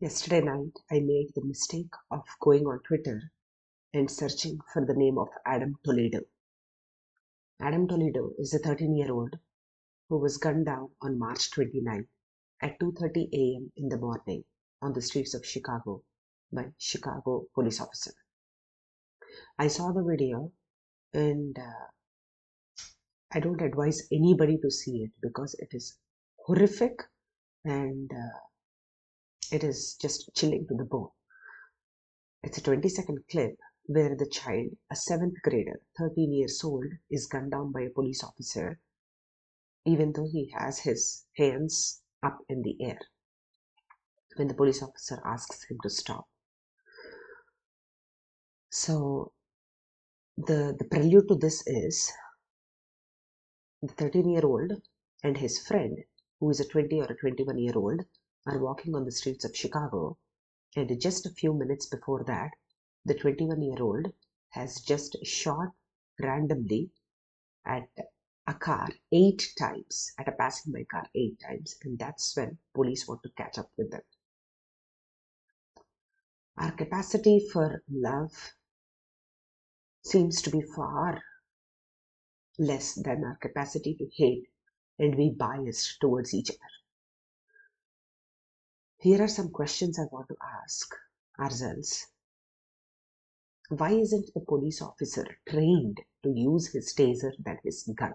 Yesterday night, I made the mistake of going on Twitter and searching for the name of Adam Toledo. Adam Toledo is a 13 year old who was gunned down on March 29 at 2:30 a.m. in the morning on the streets of Chicago by Chicago police officer. I saw the video and uh, I don't advise anybody to see it because it is horrific and uh, it is just chilling to the bone. It's a 20 second clip where the child, a seventh grader, 13 years old, is gunned down by a police officer, even though he has his hands up in the air. When the police officer asks him to stop. So, the, the prelude to this is the 13 year old and his friend, who is a 20 or a 21 year old, are walking on the streets of Chicago, and just a few minutes before that, the 21 year old has just shot randomly at a car eight times, at a passing by car eight times, and that's when police want to catch up with them. Our capacity for love seems to be far less than our capacity to hate and be biased towards each other. Here are some questions I want to ask ourselves. Why isn't the police officer trained to use his taser than his gun?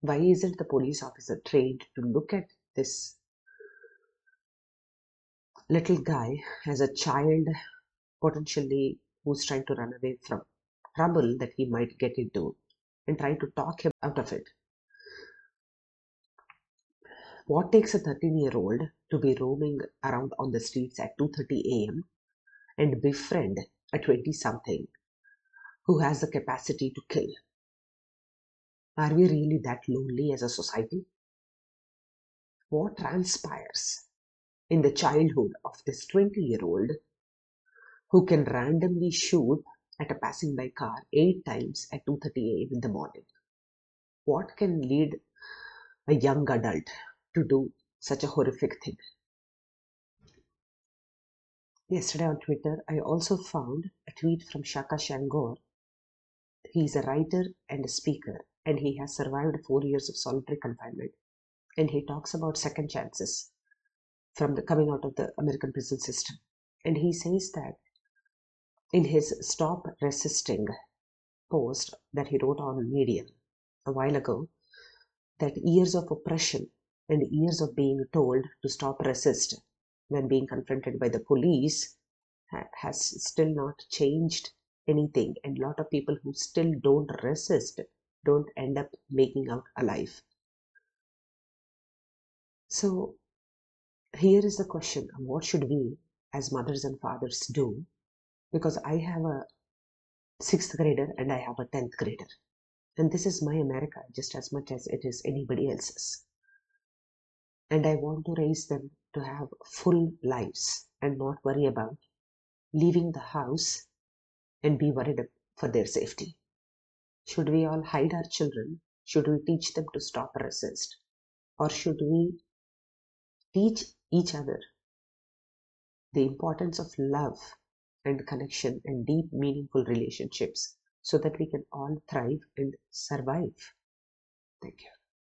Why isn't the police officer trained to look at this little guy as a child potentially who's trying to run away from trouble that he might get into and try to talk him out of it? What takes a 13 year old to be roaming around on the streets at 2:30 a.m. and befriend a 20 something who has the capacity to kill? Are we really that lonely as a society? What transpires in the childhood of this 20 year old who can randomly shoot at a passing by car eight times at 2:30 a.m. in the morning? What can lead a young adult to do such a horrific thing. Yesterday on Twitter, I also found a tweet from Shaka Senghor. He's a writer and a speaker, and he has survived four years of solitary confinement. And he talks about second chances from the coming out of the American prison system. And he says that in his Stop Resisting post that he wrote on Medium a while ago, that years of oppression and years of being told to stop resist when being confronted by the police has still not changed anything. And a lot of people who still don't resist don't end up making out alive. So here is the question what should we as mothers and fathers do? Because i have a sixth grader and i have a 10th grader. And this is my america just as much as it is anybody else's and I want to raise them to have full lives and not worry about leaving the house and be worried for their safety. Should we all hide our children? Should we teach them to stop or resist? Or should we teach each other the importance of love and connection and deep, meaningful relationships so that we can all thrive and survive? Thank you.